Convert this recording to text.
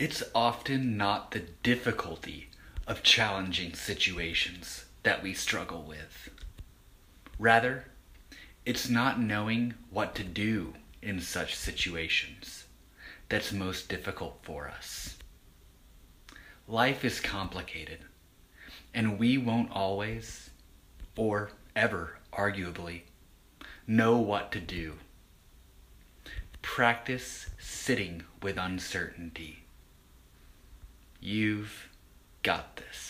It's often not the difficulty of challenging situations that we struggle with. Rather, it's not knowing what to do in such situations that's most difficult for us. Life is complicated, and we won't always, or ever arguably, know what to do. Practice sitting with uncertainty. You've got this.